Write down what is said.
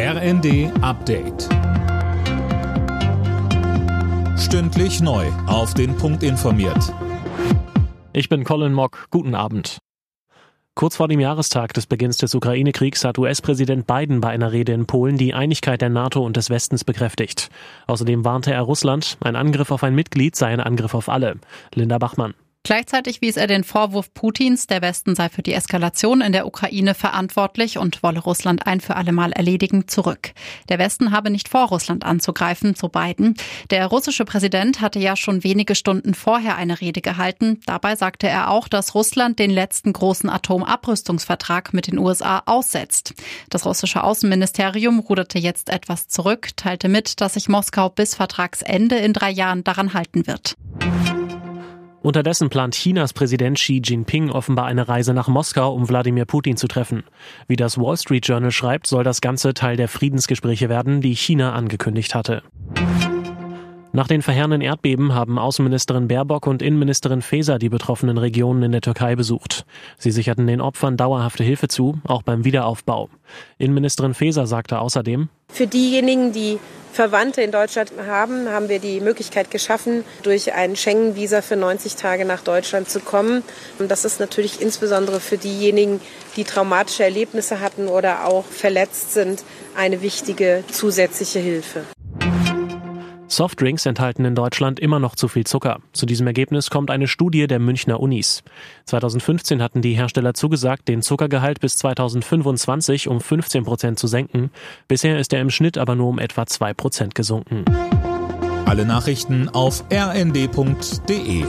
RND Update. Stündlich neu. Auf den Punkt informiert. Ich bin Colin Mock. Guten Abend. Kurz vor dem Jahrestag des Beginns des Ukraine-Kriegs hat US-Präsident Biden bei einer Rede in Polen die Einigkeit der NATO und des Westens bekräftigt. Außerdem warnte er Russland, ein Angriff auf ein Mitglied sei ein Angriff auf alle. Linda Bachmann. Gleichzeitig wies er den Vorwurf Putins, der Westen sei für die Eskalation in der Ukraine verantwortlich und wolle Russland ein für allemal erledigen, zurück. Der Westen habe nicht vor, Russland anzugreifen, so Biden. Der russische Präsident hatte ja schon wenige Stunden vorher eine Rede gehalten. Dabei sagte er auch, dass Russland den letzten großen Atomabrüstungsvertrag mit den USA aussetzt. Das russische Außenministerium ruderte jetzt etwas zurück, teilte mit, dass sich Moskau bis Vertragsende in drei Jahren daran halten wird. Unterdessen plant Chinas Präsident Xi Jinping offenbar eine Reise nach Moskau, um Wladimir Putin zu treffen. Wie das Wall Street Journal schreibt, soll das Ganze Teil der Friedensgespräche werden, die China angekündigt hatte. Nach den verheerenden Erdbeben haben Außenministerin Baerbock und Innenministerin Faeser die betroffenen Regionen in der Türkei besucht. Sie sicherten den Opfern dauerhafte Hilfe zu, auch beim Wiederaufbau. Innenministerin Faeser sagte außerdem, Für diejenigen, die Verwandte in Deutschland haben, haben wir die Möglichkeit geschaffen, durch ein Schengen-Visa für 90 Tage nach Deutschland zu kommen. Und das ist natürlich insbesondere für diejenigen, die traumatische Erlebnisse hatten oder auch verletzt sind, eine wichtige zusätzliche Hilfe. Softdrinks enthalten in Deutschland immer noch zu viel Zucker. Zu diesem Ergebnis kommt eine Studie der Münchner Unis. 2015 hatten die Hersteller zugesagt, den Zuckergehalt bis 2025 um 15 Prozent zu senken. Bisher ist er im Schnitt aber nur um etwa 2 Prozent gesunken. Alle Nachrichten auf rnd.de